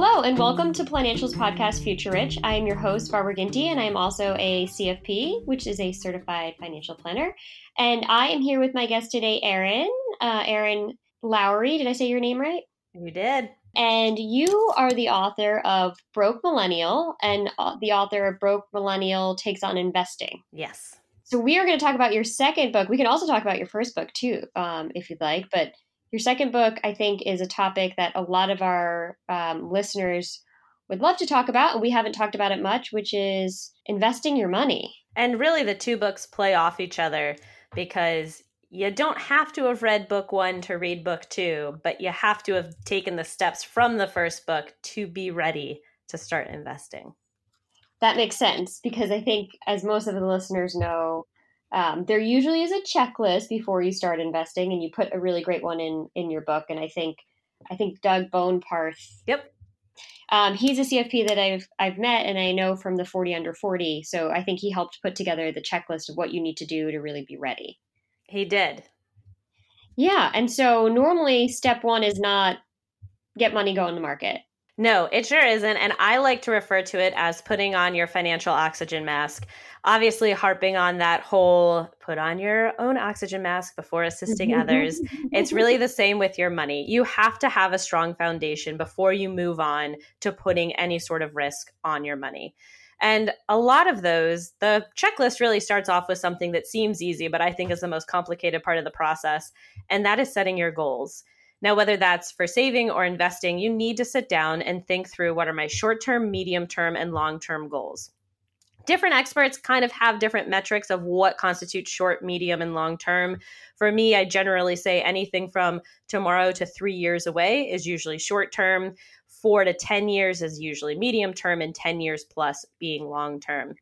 Hello, and welcome to Financials Podcast Future Rich. I am your host, Barbara Ginty, and I am also a CFP, which is a certified financial planner. And I am here with my guest today, Erin. Uh, Erin Lowry, did I say your name right? You did. And you are the author of Broke Millennial and uh, the author of Broke Millennial Takes on Investing. Yes. So we are going to talk about your second book. We can also talk about your first book too, um, if you'd like. But your second book, I think, is a topic that a lot of our um, listeners would love to talk about, and we haven't talked about it much, which is investing your money. And really, the two books play off each other because you don't have to have read book one to read book two, but you have to have taken the steps from the first book to be ready to start investing. That makes sense because I think, as most of the listeners know, um, there usually is a checklist before you start investing, and you put a really great one in in your book. And I think, I think Doug Boneparth. Yep. Um, he's a CFP that I've I've met and I know from the 40 under 40. So I think he helped put together the checklist of what you need to do to really be ready. He did. Yeah, and so normally step one is not get money go in the market. No, it sure isn't. And I like to refer to it as putting on your financial oxygen mask. Obviously, harping on that whole put on your own oxygen mask before assisting others. It's really the same with your money. You have to have a strong foundation before you move on to putting any sort of risk on your money. And a lot of those, the checklist really starts off with something that seems easy, but I think is the most complicated part of the process. And that is setting your goals. Now, whether that's for saving or investing, you need to sit down and think through what are my short term, medium term, and long term goals. Different experts kind of have different metrics of what constitutes short, medium, and long term. For me, I generally say anything from tomorrow to three years away is usually short term, four to 10 years is usually medium term, and 10 years plus being long term.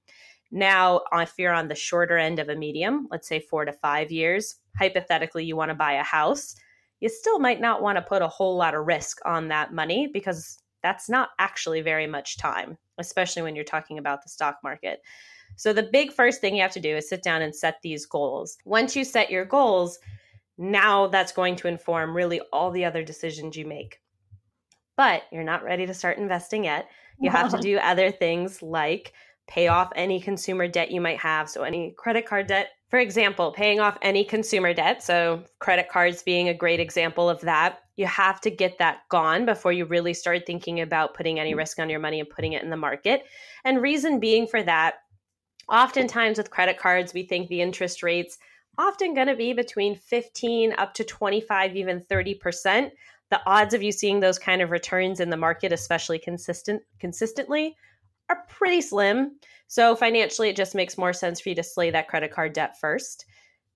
Now, if you're on the shorter end of a medium, let's say four to five years, hypothetically, you want to buy a house you still might not want to put a whole lot of risk on that money because that's not actually very much time, especially when you're talking about the stock market. So, the big first thing you have to do is sit down and set these goals. Once you set your goals, now that's going to inform really all the other decisions you make. But you're not ready to start investing yet. You have to do other things like pay off any consumer debt you might have. So, any credit card debt, for example, paying off any consumer debt, so credit cards being a great example of that, you have to get that gone before you really start thinking about putting any risk on your money and putting it in the market. And reason being for that, oftentimes with credit cards, we think the interest rates often going to be between 15 up to 25 even 30%. The odds of you seeing those kind of returns in the market especially consistent consistently are pretty slim. So financially, it just makes more sense for you to slay that credit card debt first.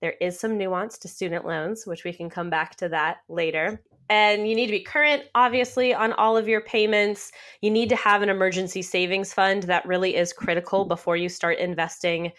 There is some nuance to student loans, which we can come back to that later. And you need to be current, obviously, on all of your payments. You need to have an emergency savings fund that really is critical before you start investing.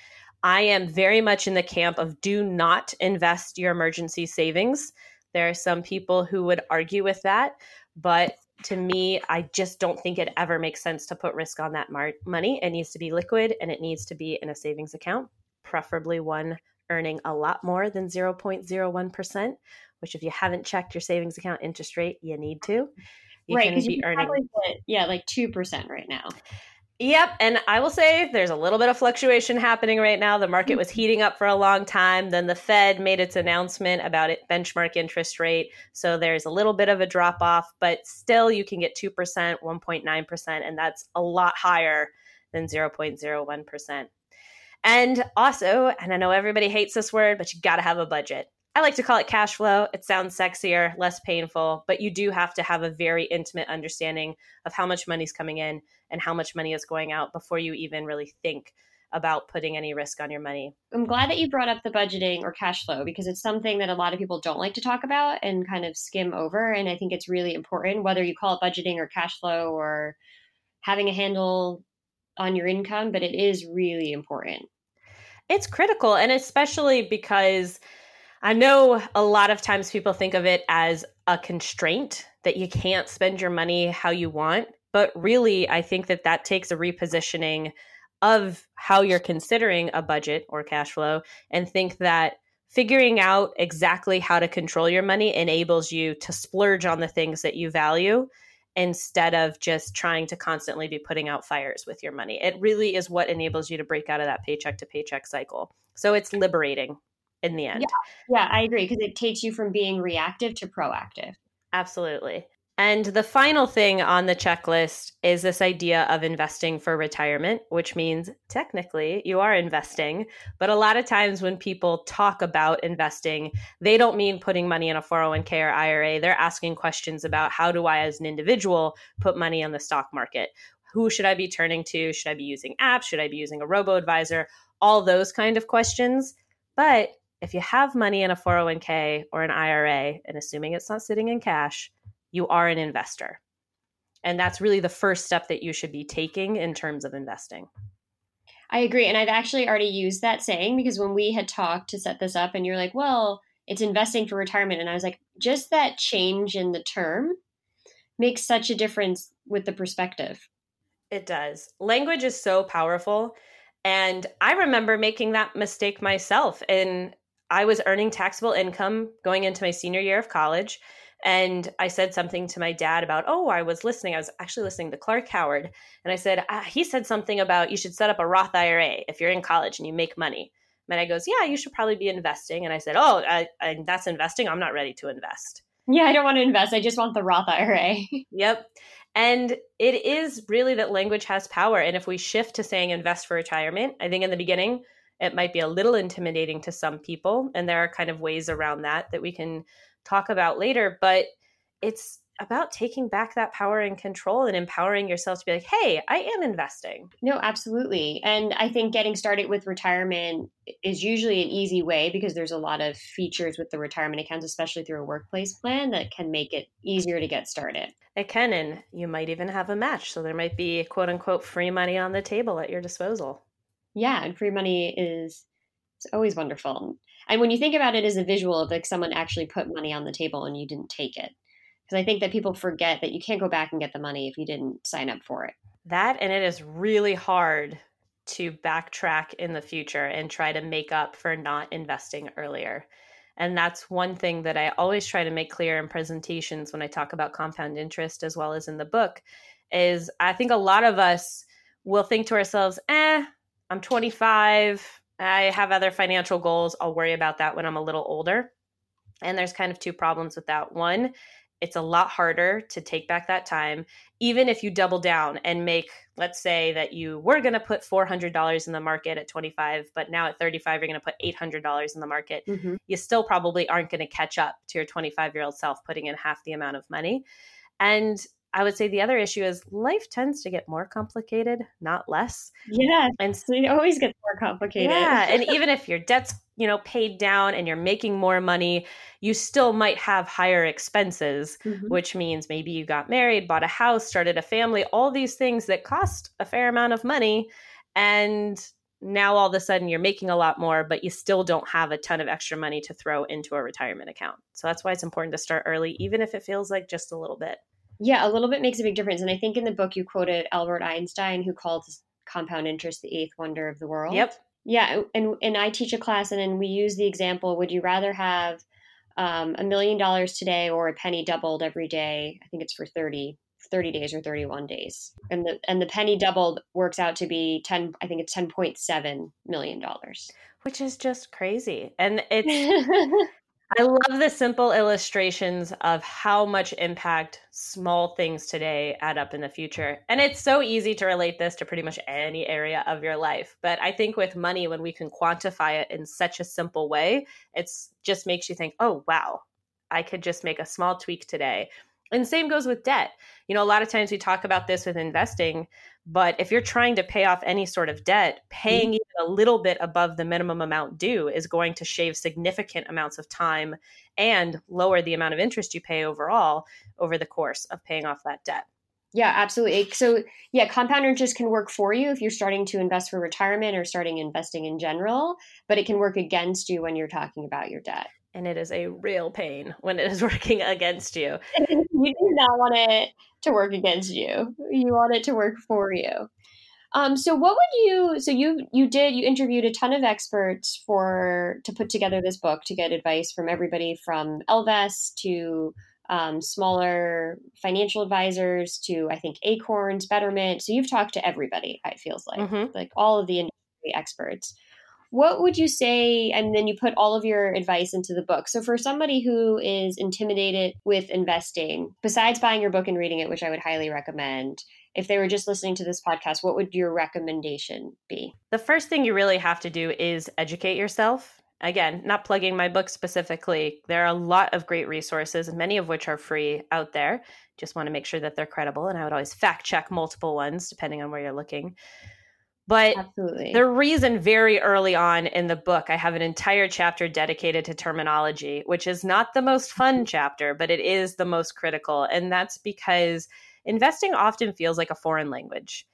I am very much in the camp of do not invest your emergency savings. There are some people who would argue with that, but to me, I just don't think it ever makes sense to put risk on that mar- money. It needs to be liquid and it needs to be in a savings account, preferably one earning a lot more than 0.01%, which if you haven't checked your savings account interest rate, you need to. You right, can be earning. Yeah, like 2% right now. Yep. And I will say there's a little bit of fluctuation happening right now. The market was heating up for a long time. Then the Fed made its announcement about it benchmark interest rate. So there's a little bit of a drop off, but still you can get 2%, 1.9%, and that's a lot higher than 0.01%. And also, and I know everybody hates this word, but you got to have a budget. I like to call it cash flow. It sounds sexier, less painful, but you do have to have a very intimate understanding of how much money's coming in and how much money is going out before you even really think about putting any risk on your money. I'm glad that you brought up the budgeting or cash flow because it's something that a lot of people don't like to talk about and kind of skim over. And I think it's really important, whether you call it budgeting or cash flow or having a handle on your income, but it is really important. It's critical, and especially because I know a lot of times people think of it as a constraint that you can't spend your money how you want. But really, I think that that takes a repositioning of how you're considering a budget or cash flow and think that figuring out exactly how to control your money enables you to splurge on the things that you value instead of just trying to constantly be putting out fires with your money. It really is what enables you to break out of that paycheck to paycheck cycle. So it's liberating in the end. Yeah, yeah I agree because it takes you from being reactive to proactive. Absolutely. And the final thing on the checklist is this idea of investing for retirement, which means technically you are investing. But a lot of times when people talk about investing, they don't mean putting money in a 401k or IRA. They're asking questions about how do I, as an individual, put money on the stock market? Who should I be turning to? Should I be using apps? Should I be using a robo advisor? All those kind of questions. But if you have money in a 401k or an IRA, and assuming it's not sitting in cash, you are an investor. And that's really the first step that you should be taking in terms of investing. I agree. And I've actually already used that saying because when we had talked to set this up, and you're like, well, it's investing for retirement. And I was like, just that change in the term makes such a difference with the perspective. It does. Language is so powerful. And I remember making that mistake myself. And I was earning taxable income going into my senior year of college. And I said something to my dad about, oh, I was listening. I was actually listening to Clark Howard. And I said, ah, he said something about you should set up a Roth IRA if you're in college and you make money. And I goes, yeah, you should probably be investing. And I said, oh, I, I, that's investing. I'm not ready to invest. Yeah, I don't want to invest. I just want the Roth IRA. yep. And it is really that language has power. And if we shift to saying invest for retirement, I think in the beginning, it might be a little intimidating to some people. And there are kind of ways around that that we can talk about later. But it's about taking back that power and control and empowering yourself to be like, hey, I am investing. No, absolutely. And I think getting started with retirement is usually an easy way because there's a lot of features with the retirement accounts, especially through a workplace plan, that can make it easier to get started. It can, and you might even have a match. So there might be quote unquote free money on the table at your disposal. Yeah, and free money is it's always wonderful. And when you think about it as a visual of like someone actually put money on the table and you didn't take it. Because I think that people forget that you can't go back and get the money if you didn't sign up for it. That and it is really hard to backtrack in the future and try to make up for not investing earlier. And that's one thing that I always try to make clear in presentations when I talk about compound interest as well as in the book is I think a lot of us will think to ourselves, "Eh, I'm 25. I have other financial goals. I'll worry about that when I'm a little older. And there's kind of two problems with that. One, it's a lot harder to take back that time, even if you double down and make, let's say that you were going to put $400 in the market at 25, but now at 35, you're going to put $800 in the market. Mm-hmm. You still probably aren't going to catch up to your 25 year old self putting in half the amount of money. And I would say the other issue is life tends to get more complicated, not less. Yeah. And so it always gets more complicated. Yeah. and even if your debt's, you know, paid down and you're making more money, you still might have higher expenses, mm-hmm. which means maybe you got married, bought a house, started a family, all these things that cost a fair amount of money. And now all of a sudden you're making a lot more, but you still don't have a ton of extra money to throw into a retirement account. So that's why it's important to start early, even if it feels like just a little bit. Yeah, a little bit makes a big difference. And I think in the book you quoted Albert Einstein, who called compound interest the eighth wonder of the world. Yep. Yeah, and and I teach a class, and then we use the example: Would you rather have um, a million dollars today or a penny doubled every day? I think it's for thirty 30 days or 31 days. And the and the penny doubled works out to be 10 I think it's 10.7 million dollars. Which is just crazy. And it's I love the simple illustrations of how much impact small things today add up in the future. And it's so easy to relate this to pretty much any area of your life. But I think with money, when we can quantify it in such a simple way, it just makes you think, oh, wow, I could just make a small tweak today. And same goes with debt. You know, a lot of times we talk about this with investing, but if you're trying to pay off any sort of debt, paying mm-hmm. even a little bit above the minimum amount due is going to shave significant amounts of time and lower the amount of interest you pay overall over the course of paying off that debt. Yeah, absolutely. So, yeah, compound interest can work for you if you're starting to invest for retirement or starting investing in general, but it can work against you when you're talking about your debt. And it is a real pain when it is working against you. you do not want it to work against you. You want it to work for you. Um, so what would you so you you did you interviewed a ton of experts for to put together this book to get advice from everybody from Ellevest to um, smaller financial advisors to I think Acorns, Betterment. So you've talked to everybody. It feels like mm-hmm. like all of the industry experts what would you say and then you put all of your advice into the book so for somebody who is intimidated with investing besides buying your book and reading it which i would highly recommend if they were just listening to this podcast what would your recommendation be the first thing you really have to do is educate yourself again, not plugging my book specifically, there are a lot of great resources, many of which are free out there. Just want to make sure that they're credible. And I would always fact check multiple ones depending on where you're looking. But Absolutely. the reason very early on in the book, I have an entire chapter dedicated to terminology, which is not the most fun chapter, but it is the most critical. And that's because investing often feels like a foreign language.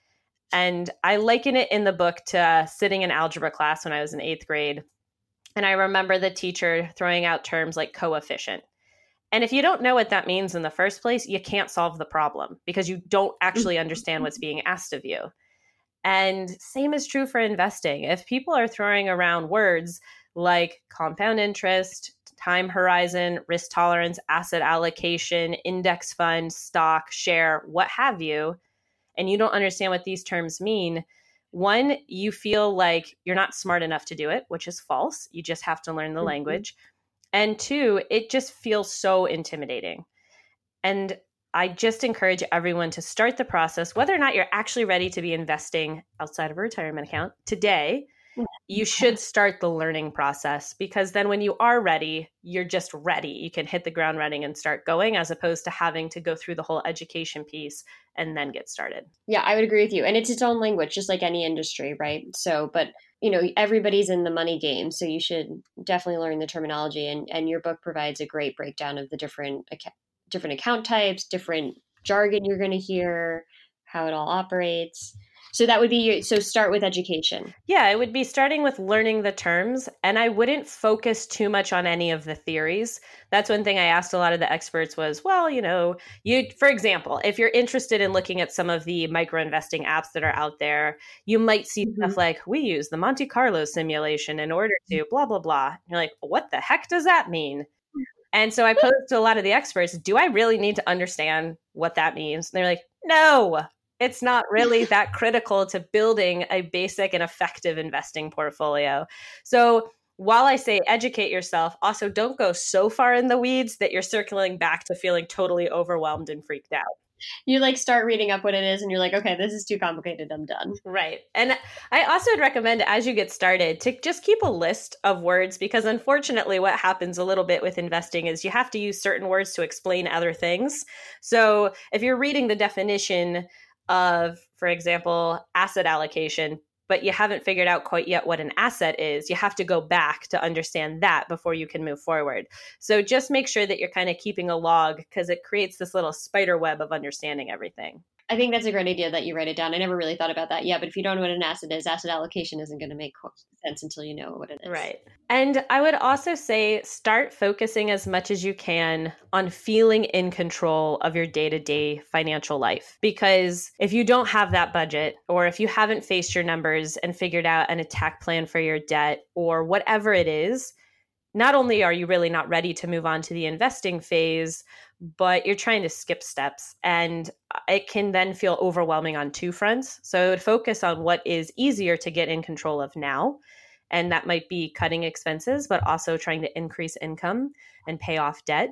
And I liken it in the book to uh, sitting in algebra class when I was in eighth grade. And I remember the teacher throwing out terms like coefficient. And if you don't know what that means in the first place, you can't solve the problem because you don't actually understand what's being asked of you. And same is true for investing. If people are throwing around words like compound interest, time horizon, risk tolerance, asset allocation, index fund, stock, share, what have you, and you don't understand what these terms mean, one, you feel like you're not smart enough to do it, which is false. You just have to learn the mm-hmm. language. And two, it just feels so intimidating. And I just encourage everyone to start the process, whether or not you're actually ready to be investing outside of a retirement account today. Mm-hmm. You should start the learning process because then when you are ready, you're just ready. You can hit the ground running and start going as opposed to having to go through the whole education piece and then get started. Yeah, I would agree with you. And it's its own language, just like any industry, right? So, but you know, everybody's in the money game. So you should definitely learn the terminology. And, and your book provides a great breakdown of the different different account types, different jargon you're going to hear, how it all operates. So that would be your, so start with education. Yeah, it would be starting with learning the terms and I wouldn't focus too much on any of the theories. That's one thing I asked a lot of the experts was, well, you know, you for example, if you're interested in looking at some of the micro investing apps that are out there, you might see mm-hmm. stuff like we use the Monte Carlo simulation in order to blah blah blah. you're like, what the heck does that mean? And so I posed to a lot of the experts, do I really need to understand what that means? And they're like, no, it's not really that critical to building a basic and effective investing portfolio. So while I say educate yourself, also don't go so far in the weeds that you're circling back to feeling totally overwhelmed and freaked out you like start reading up what it is and you're like okay this is too complicated i'm done. Right and i also would recommend as you get started to just keep a list of words because unfortunately what happens a little bit with investing is you have to use certain words to explain other things. So if you're reading the definition of for example asset allocation but you haven't figured out quite yet what an asset is, you have to go back to understand that before you can move forward. So just make sure that you're kind of keeping a log because it creates this little spider web of understanding everything. I think that's a great idea that you write it down. I never really thought about that. Yeah, but if you don't know what an asset is, asset allocation isn't going to make sense until you know what it is. Right. And I would also say start focusing as much as you can on feeling in control of your day to day financial life. Because if you don't have that budget, or if you haven't faced your numbers and figured out an attack plan for your debt, or whatever it is, not only are you really not ready to move on to the investing phase, but you're trying to skip steps and uh, it can then feel overwhelming on two fronts. So I would focus on what is easier to get in control of now. And that might be cutting expenses, but also trying to increase income and pay off debt.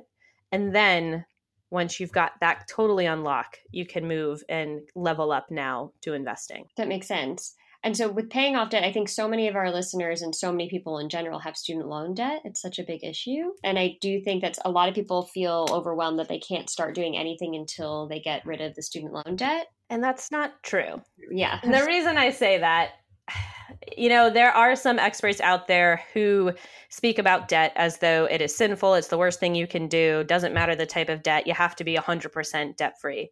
And then once you've got that totally unlock, you can move and level up now to investing. That makes sense. And so, with paying off debt, I think so many of our listeners and so many people in general have student loan debt. It's such a big issue. And I do think that a lot of people feel overwhelmed that they can't start doing anything until they get rid of the student loan debt. And that's not true. Yeah. And the reason I say that, you know, there are some experts out there who speak about debt as though it is sinful, it's the worst thing you can do, doesn't matter the type of debt, you have to be 100% debt free.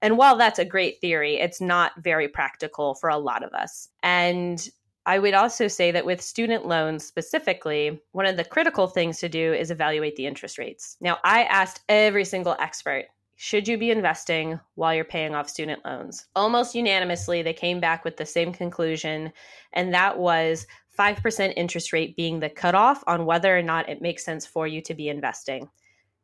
And while that's a great theory, it's not very practical for a lot of us. And I would also say that with student loans specifically, one of the critical things to do is evaluate the interest rates. Now, I asked every single expert should you be investing while you're paying off student loans? Almost unanimously, they came back with the same conclusion, and that was 5% interest rate being the cutoff on whether or not it makes sense for you to be investing.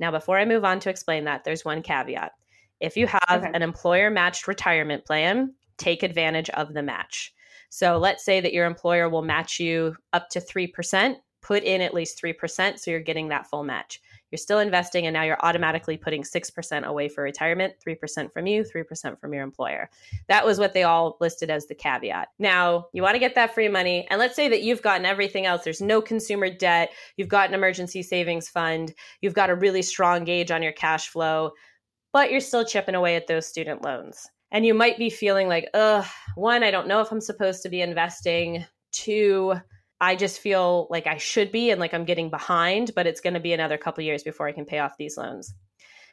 Now, before I move on to explain that, there's one caveat. If you have okay. an employer matched retirement plan, take advantage of the match. So let's say that your employer will match you up to 3%, put in at least 3% so you're getting that full match. You're still investing and now you're automatically putting 6% away for retirement, 3% from you, 3% from your employer. That was what they all listed as the caveat. Now, you want to get that free money and let's say that you've gotten everything else. There's no consumer debt, you've got an emergency savings fund, you've got a really strong gauge on your cash flow but you're still chipping away at those student loans. And you might be feeling like, ugh, one, I don't know if I'm supposed to be investing. Two, I just feel like I should be and like I'm getting behind, but it's going to be another couple years before I can pay off these loans.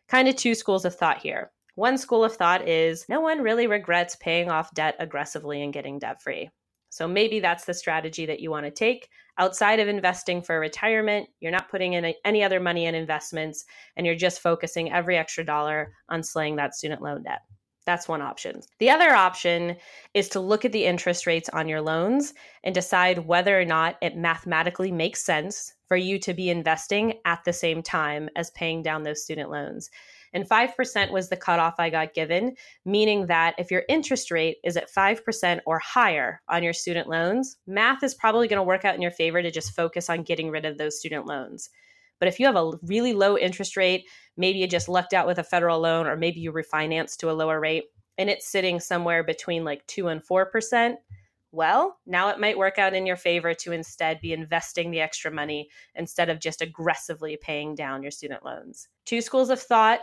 Kind of two schools of thought here. One school of thought is no one really regrets paying off debt aggressively and getting debt free. So maybe that's the strategy that you want to take. Outside of investing for retirement, you're not putting in any other money in investments and you're just focusing every extra dollar on slaying that student loan debt. That's one option. The other option is to look at the interest rates on your loans and decide whether or not it mathematically makes sense for you to be investing at the same time as paying down those student loans. And 5% was the cutoff I got given, meaning that if your interest rate is at 5% or higher on your student loans, math is probably going to work out in your favor to just focus on getting rid of those student loans. But if you have a really low interest rate, maybe you just lucked out with a federal loan, or maybe you refinance to a lower rate, and it's sitting somewhere between like 2 and 4%, well, now it might work out in your favor to instead be investing the extra money instead of just aggressively paying down your student loans. Two schools of thought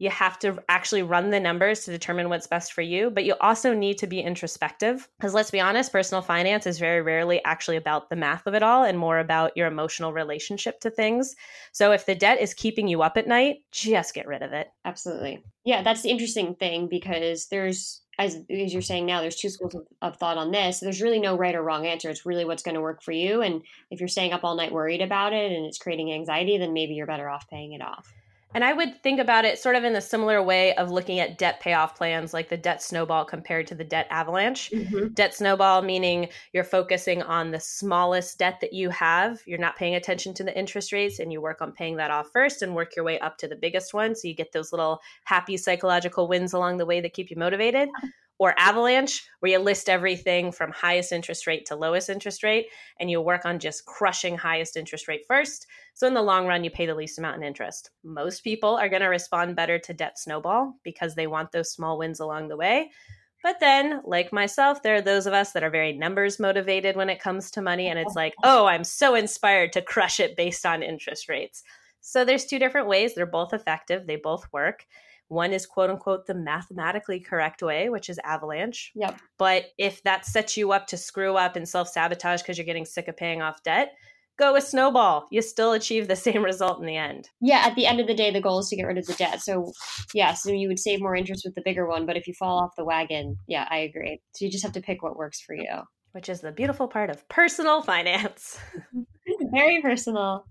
you have to actually run the numbers to determine what's best for you, but you also need to be introspective. Because let's be honest, personal finance is very rarely actually about the math of it all and more about your emotional relationship to things. So if the debt is keeping you up at night, just get rid of it. Absolutely. Yeah, that's the interesting thing because there's as, as you're saying now, there's two schools of, of, thought on this. There's really no right or wrong answer. It's really what's going to work for you. And if you're staying up all night worried about it and it's creating anxiety, then maybe you're better off paying it off. And I would think about it sort of in the similar way of looking at debt payoff plans, like the debt snowball compared to the debt avalanche. Mm-hmm. Debt snowball meaning you're focusing on the smallest debt that you have. You're not paying attention to the interest rates and you work on paying that off first and work your way up to the biggest one. So you get those little happy psychological wins along the way that keep you motivated or Avalanche, where you list everything from highest interest rate to lowest interest rate, and you work on just crushing highest interest rate first. So, in the long run, you pay the least amount in interest. Most people are going to respond better to debt snowball because they want those small wins along the way. But then, like myself, there are those of us that are very numbers motivated when it comes to money. And it's like, oh, I'm so inspired to crush it based on interest rates. So there's two different ways. They're both effective, they both work. One is quote unquote the mathematically correct way, which is avalanche. Yep. But if that sets you up to screw up and self sabotage because you're getting sick of paying off debt, go with snowball. You still achieve the same result in the end. Yeah, at the end of the day, the goal is to get rid of the debt. So, yeah, so you would save more interest with the bigger one. But if you fall off the wagon, yeah, I agree. So you just have to pick what works for you. Which is the beautiful part of personal finance. Very personal.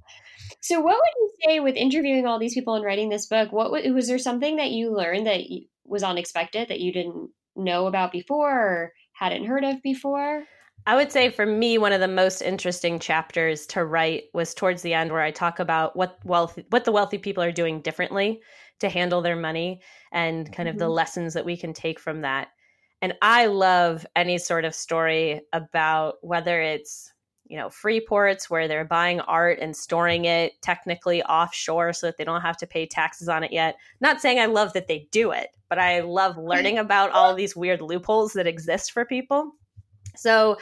So, what would you say with interviewing all these people and writing this book? What was there something that you learned that was unexpected that you didn't know about before or hadn't heard of before? I would say for me, one of the most interesting chapters to write was towards the end, where I talk about what wealth, what the wealthy people are doing differently to handle their money, and kind mm-hmm. of the mm-hmm. lessons that we can take from that. And I love any sort of story about whether it's you know free ports where they're buying art and storing it technically offshore so that they don't have to pay taxes on it yet. Not saying i love that they do it but i love learning about all these weird loopholes that exist for people. So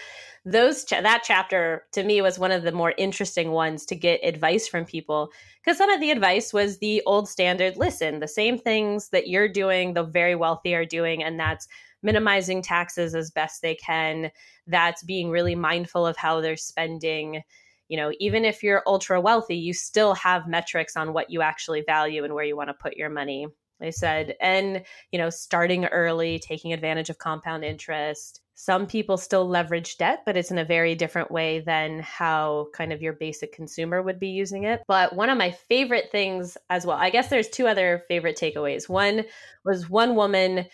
those cha- that chapter to me was one of the more interesting ones to get advice from people because some of the advice was the old standard listen the same things that you're doing the very wealthy are doing and that's minimizing taxes as best they can that's being really mindful of how they're spending you know even if you're ultra wealthy you still have metrics on what you actually value and where you want to put your money they said and you know starting early taking advantage of compound interest some people still leverage debt, but it's in a very different way than how kind of your basic consumer would be using it. But one of my favorite things as well, I guess there's two other favorite takeaways. One was one woman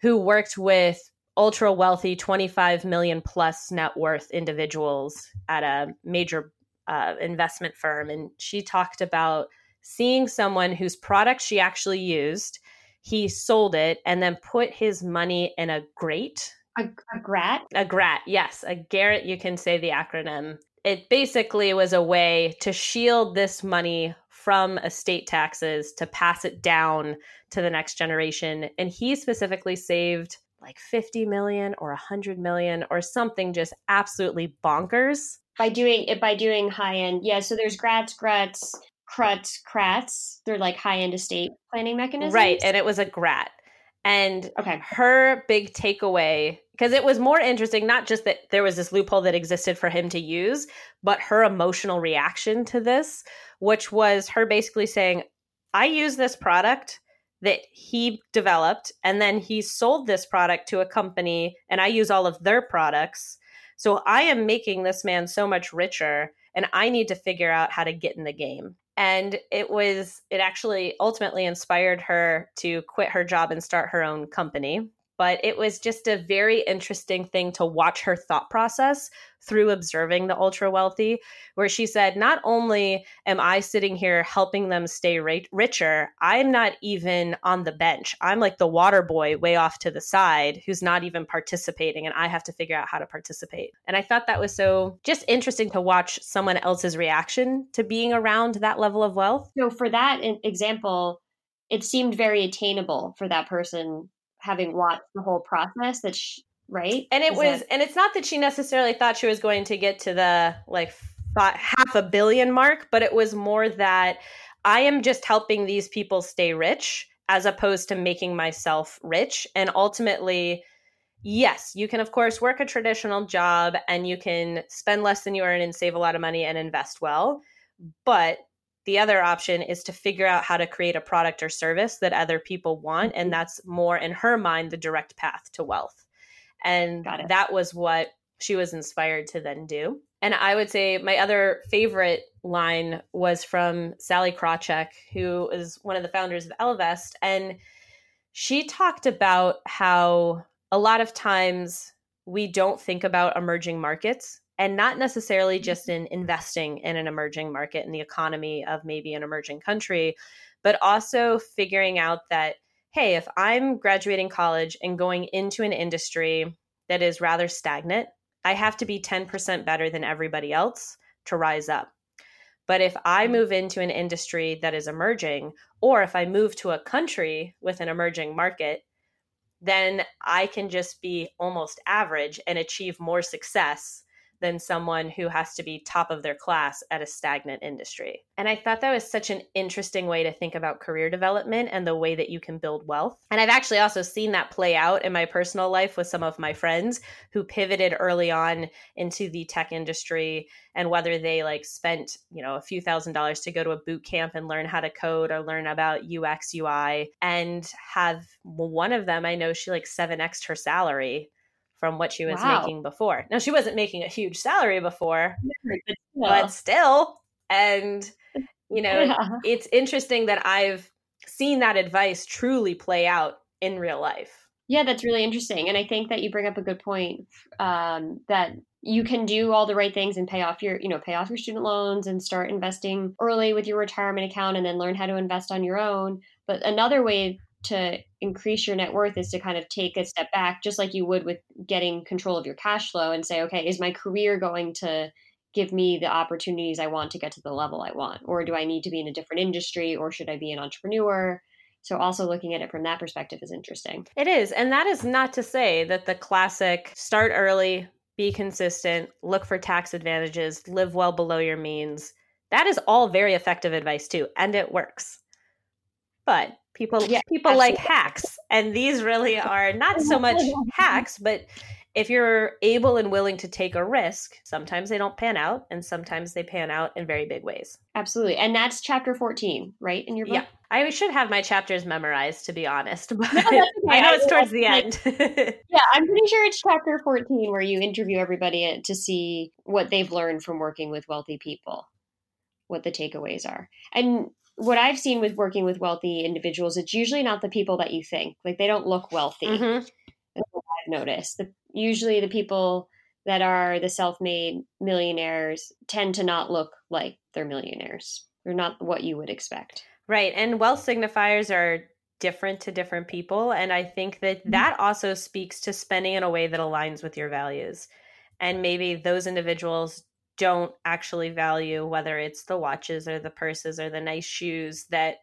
who worked with ultra wealthy 25 million plus net worth individuals at a major uh, investment firm. And she talked about seeing someone whose product she actually used. He sold it and then put his money in a grate a, a GRAT? A GRAT, yes. A Garrett, you can say the acronym. It basically was a way to shield this money from estate taxes to pass it down to the next generation. And he specifically saved like 50 million or 100 million or something just absolutely bonkers by doing it by doing high end yeah so there's grats gruts cruts crats they're like high end estate planning mechanisms right and it was a grat and okay. her big takeaway, because it was more interesting, not just that there was this loophole that existed for him to use, but her emotional reaction to this, which was her basically saying, I use this product that he developed, and then he sold this product to a company, and I use all of their products. So I am making this man so much richer, and I need to figure out how to get in the game and it was it actually ultimately inspired her to quit her job and start her own company but it was just a very interesting thing to watch her thought process through observing the ultra wealthy, where she said, Not only am I sitting here helping them stay richer, I'm not even on the bench. I'm like the water boy way off to the side who's not even participating, and I have to figure out how to participate. And I thought that was so just interesting to watch someone else's reaction to being around that level of wealth. So, for that example, it seemed very attainable for that person having watched the whole process that she, right? And it Is was and it's not that she necessarily thought she was going to get to the like half a billion mark but it was more that i am just helping these people stay rich as opposed to making myself rich. And ultimately yes you can of course work a traditional job and you can spend less than you earn and save a lot of money and invest well. But the other option is to figure out how to create a product or service that other people want. And mm-hmm. that's more, in her mind, the direct path to wealth. And that was what she was inspired to then do. And I would say my other favorite line was from Sallie Krawcheck, who is one of the founders of Ellevest. And she talked about how a lot of times we don't think about emerging markets and not necessarily mm-hmm. just in investing in an emerging market in the economy of maybe an emerging country, but also figuring out that, hey, if I'm graduating college and going into an industry that is rather stagnant, I have to be 10% better than everybody else to rise up. But if I mm-hmm. move into an industry that is emerging, or if I move to a country with an emerging market, then I can just be almost average and achieve more success than someone who has to be top of their class at a stagnant industry. And I thought that was such an interesting way to think about career development and the way that you can build wealth. And I've actually also seen that play out in my personal life with some of my friends who pivoted early on into the tech industry and whether they like spent, you know, a few thousand dollars to go to a boot camp and learn how to code or learn about UX UI and have one of them I know she like 7x her salary from what she was wow. making before. Now she wasn't making a huge salary before, but, but still. And you know, yeah. it's interesting that I've seen that advice truly play out in real life. Yeah, that's really interesting. And I think that you bring up a good point um, that you can do all the right things and pay off your, you know, pay off your student loans and start investing early with your retirement account and then learn how to invest on your own. But another way to increase your net worth is to kind of take a step back, just like you would with getting control of your cash flow and say, okay, is my career going to give me the opportunities I want to get to the level I want? Or do I need to be in a different industry or should I be an entrepreneur? So, also looking at it from that perspective is interesting. It is. And that is not to say that the classic start early, be consistent, look for tax advantages, live well below your means. That is all very effective advice too, and it works. But people yeah, people absolutely. like hacks, and these really are not so oh much hacks, but if you're able and willing to take a risk, sometimes they don't pan out and sometimes they pan out in very big ways. Absolutely. And that's chapter 14, right? In your book? Yeah. I should have my chapters memorized to be honest, but no, okay. I know it's towards the end. yeah, I'm pretty sure it's chapter 14 where you interview everybody uh, to see what they've learned from working with wealthy people, what the takeaways are. And what I've seen with working with wealthy individuals, it's usually not the people that you think. Like they don't look wealthy. Mm-hmm. I've noticed. The usually the people that are the self-made millionaires tend to not look like they're millionaires. They're not what you would expect. Right. And wealth signifiers are different to different people and I think that mm-hmm. that also speaks to spending in a way that aligns with your values. And maybe those individuals don't actually value whether it's the watches or the purses or the nice shoes that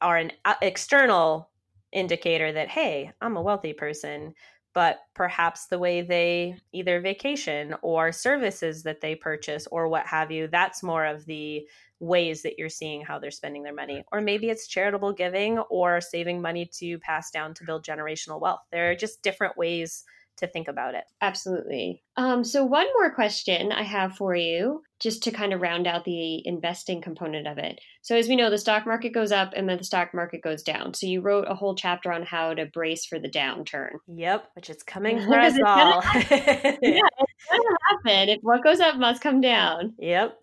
are an uh, external indicator that hey, I'm a wealthy person but perhaps the way they either vacation or services that they purchase or what have you, that's more of the ways that you're seeing how they're spending their money. Or maybe it's charitable giving or saving money to pass down to build generational wealth. There are just different ways to think about it. Absolutely. Um, so, one more question I have for you, just to kind of round out the investing component of it. So, as we know, the stock market goes up and then the stock market goes down. So, you wrote a whole chapter on how to brace for the downturn. Yep, which is coming for us all. yeah, it's going to happen. If what goes up must come down. Yep.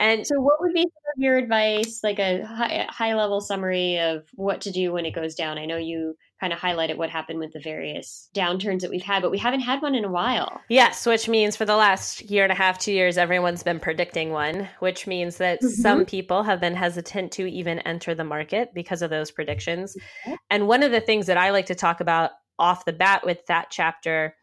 And so, what would be some of your advice, like a high, high level summary of what to do when it goes down? I know you kind of highlighted what happened with the various downturns that we've had, but we haven't had one in a while. Yes, which means for the last year and a half, two years, everyone's been predicting one, which means that mm-hmm. some people have been hesitant to even enter the market because of those predictions. Mm-hmm. And one of the things that I like to talk about off the bat with that chapter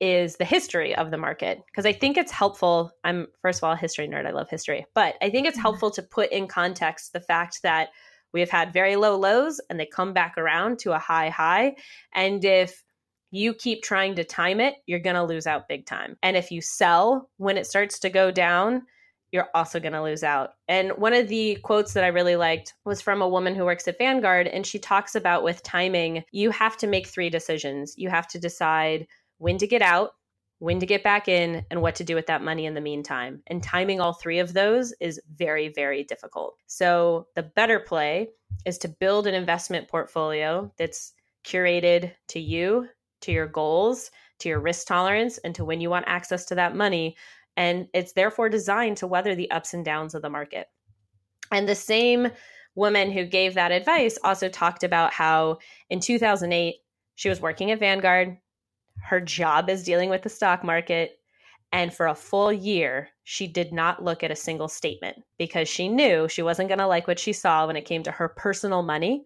is the history of the market because I think it's helpful. I'm first of all a history nerd. I love history, but I think it's mm-hmm. helpful to put in context the fact that we have had very low lows and they come back around to a high high. And if you keep trying to time it, you're going to lose out big time. And if you sell when it starts to go down, you're also going to lose out. And one of the quotes that I really liked was from a woman who works at Vanguard. And she talks about with timing, you have to make three decisions. You have to decide when to get out, when to get back in, and what to do with that money in the meantime. And timing all three of those is very, very difficult. So the better play is to build an investment portfolio that's curated to you, to your goals, to your risk tolerance, and to when you want access to that money. And it's therefore designed to weather the ups and downs of the market. And the same woman who gave that advice also talked about how in 2008, she was working at Vanguard her job is dealing with the stock market. And for a full year, she did not look at a single statement because she knew she wasn't going to like what she saw when it came to her personal money.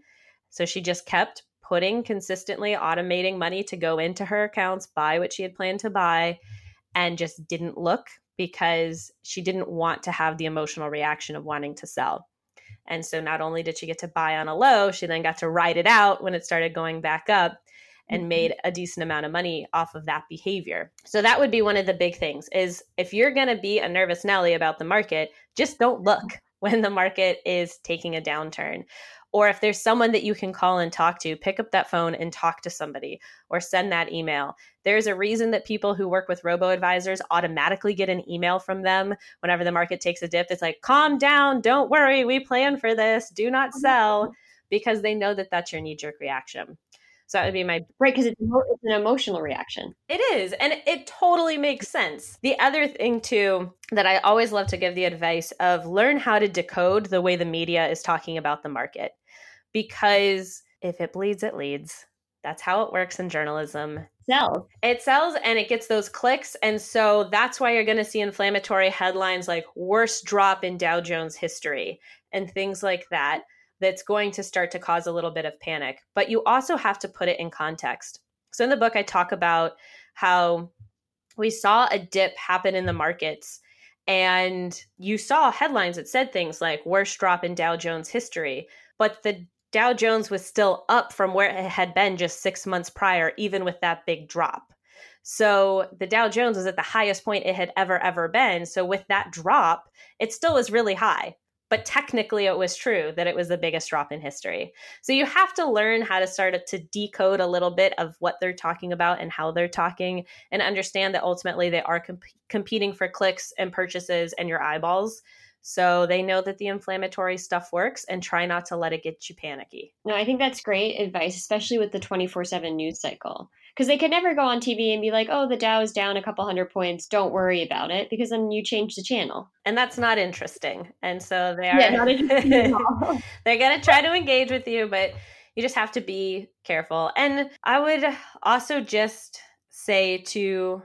So she just kept putting consistently automating money to go into her accounts, buy what she had planned to buy, and just didn't look because she didn't want to have the emotional reaction of wanting to sell. And so not only did she get to buy on a low, she then got to ride it out when it started going back up and mm-hmm. made a decent amount of money off of that behavior. So that would be one of the big things is if you're going to be a nervous Nelly about the market, just don't look when the market is taking a downturn. Or if there's someone that you can call and talk to, pick up that phone and talk to somebody or send that email. There's a reason that people who work with robo advisors automatically get an email from them whenever the market takes a dip. It's like, calm down, don't worry, we plan for this, do not sell, because they know that that's your knee jerk reaction. So that would be my right because it's, it's an emotional reaction. It is, and it totally makes sense. The other thing too that I always love to give the advice of learn how to decode the way the media is talking about the market, because if it bleeds, it leads. That's how it works in journalism. sells. It sells and it gets those clicks. And so that's why you're going to see inflammatory headlines like worst drop in Dow Jones history and things like that. That's going to start to cause a little bit of panic. But you also have to put it in context. So in the book, I talk about how we saw a dip happen in the markets and you saw headlines that said things like worst drop in Dow Jones history, but the Dow Jones was still up from where it had been just six months prior, even with that big drop. So the Dow Jones was at the highest point it had ever, ever been. So with that drop, it still was really high but technically it was true that it was the biggest drop in history. So you have to learn how to start to decode a little bit of what they're talking about and how they're talking and understand that ultimately they are comp- competing for clicks and purchases and your eyeballs. So they know that the inflammatory stuff works and try not to let it get you panicky. No, I think that's great advice, especially with the 24 7 news cycle because they could never go on TV and be like, "Oh, the Dow is down a couple hundred points. Don't worry about it," because then you change the channel, and that's not interesting. And so they are yeah, not interesting they're going to try to engage with you, but you just have to be careful. And I would also just say to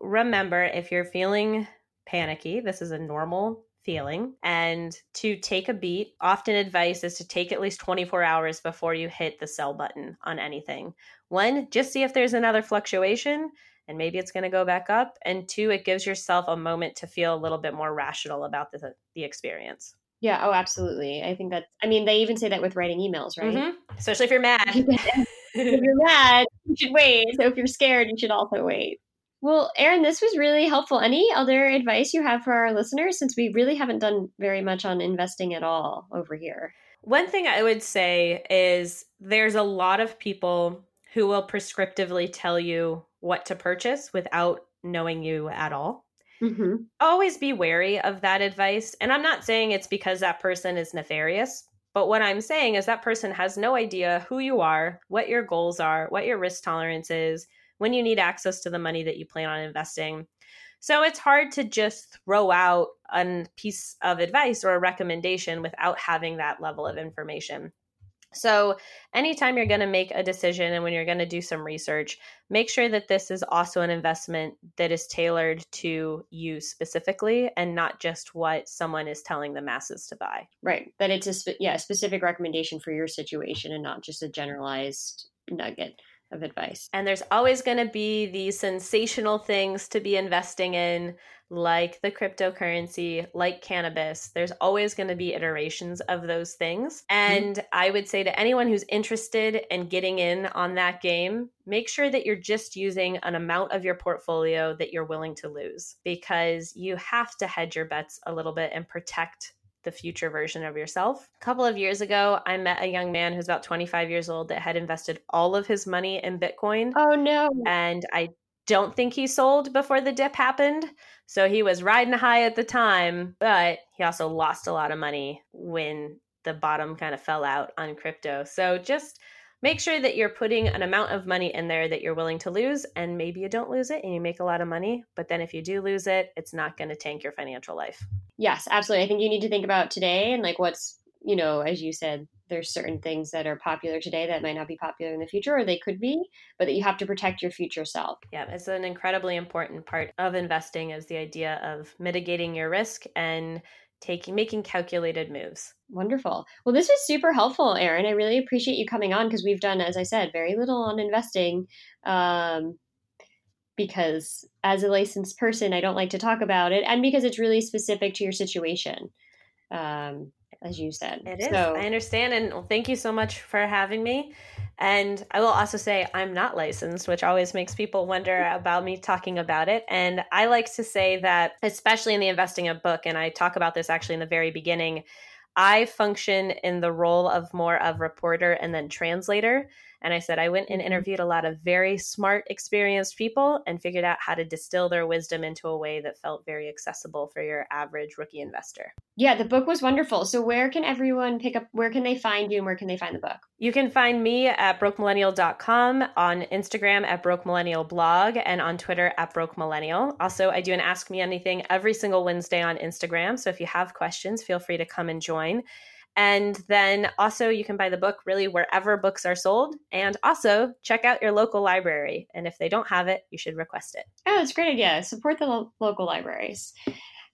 remember if you're feeling panicky, this is a normal feeling and to take a beat. Often advice is to take at least 24 hours before you hit the sell button on anything. One, just see if there's another fluctuation and maybe it's going to go back up. And two, it gives yourself a moment to feel a little bit more rational about the, the experience. Yeah. Oh, absolutely. I think that, I mean, they even say that with writing emails, right? Mm-hmm. Especially if you're mad. if you're mad, you should wait. So if you're scared, you should also wait. Well, Erin, this was really helpful. Any other advice you have for our listeners since we really haven't done very much on investing at all over here? One thing I would say is there's a lot of people who will prescriptively tell you what to purchase without knowing you at all. Mm-hmm. Always be wary of that advice. And I'm not saying it's because that person is nefarious, but what I'm saying is that person has no idea who you are, what your goals are, what your risk tolerance is when you need access to the money that you plan on investing. So it's hard to just throw out a piece of advice or a recommendation without having that level of information. So, anytime you're going to make a decision and when you're going to do some research, make sure that this is also an investment that is tailored to you specifically and not just what someone is telling the masses to buy. Right. That it's a spe- yeah, specific recommendation for your situation and not just a generalized nugget of advice. And there's always going to be these sensational things to be investing in, like the cryptocurrency, like cannabis. There's always going to be iterations of those things. Mm-hmm. And mm-hmm. I would say to anyone who's interested in getting in on that game, make sure that you're just using an amount of your portfolio that you're willing to lose because you have to hedge your bets a little bit and protect the future version of yourself. A couple of years ago, I met a young man who's about 25 years old that had invested all of his money in Bitcoin. Oh, no. And I don't think he sold before the dip happened. So he was riding high at the time, but he also lost a lot of money when the bottom kind of fell out on crypto. So just make sure that you're putting an amount of money in there that you're willing to lose and maybe you don't lose it and you make a lot of money but then if you do lose it it's not going to tank your financial life. Yes absolutely. I think you need to think about today and like what's you know as you said there's certain things that are popular today that might not be popular in the future or they could be but that you have to protect your future self. Yeah it's an incredibly important part of investing is the idea of mitigating your risk and taking making calculated moves. Wonderful. Well, this was super helpful, Erin. I really appreciate you coming on because we've done, as I said, very little on investing. Um, because as a licensed person, I don't like to talk about it, and because it's really specific to your situation. Um, as you said, it is. So, I understand, and thank you so much for having me. And I will also say I'm not licensed, which always makes people wonder about me talking about it. And I like to say that, especially in the investing a book, and I talk about this actually in the very beginning, I function in the role of more of reporter and then translator. And I said, I went and mm-hmm. interviewed a lot of very smart, experienced people and figured out how to distill their wisdom into a way that felt very accessible for your average rookie investor. Yeah, the book was wonderful. So, where can everyone pick up? Where can they find you and where can they find the book? You can find me at brokemillennial.com, on Instagram at brokemillennialblog, and on Twitter at brokemillennial. Also, I do an Ask Me Anything every single Wednesday on Instagram. So, if you have questions, feel free to come and join. And then also, you can buy the book really wherever books are sold. And also, check out your local library. And if they don't have it, you should request it. Oh, it's a great idea. Support the lo- local libraries.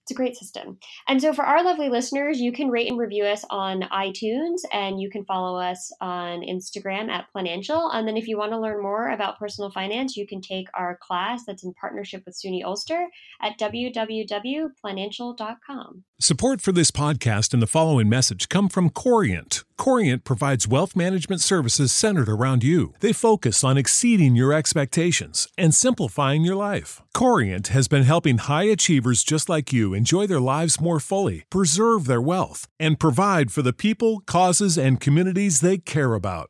It's a great system. And so, for our lovely listeners, you can rate and review us on iTunes and you can follow us on Instagram at Planancial. And then, if you want to learn more about personal finance, you can take our class that's in partnership with SUNY Ulster at www.planancial.com. Support for this podcast and the following message come from Corient. Corient provides wealth management services centered around you. They focus on exceeding your expectations and simplifying your life. Corient has been helping high achievers just like you enjoy their lives more fully, preserve their wealth, and provide for the people, causes, and communities they care about.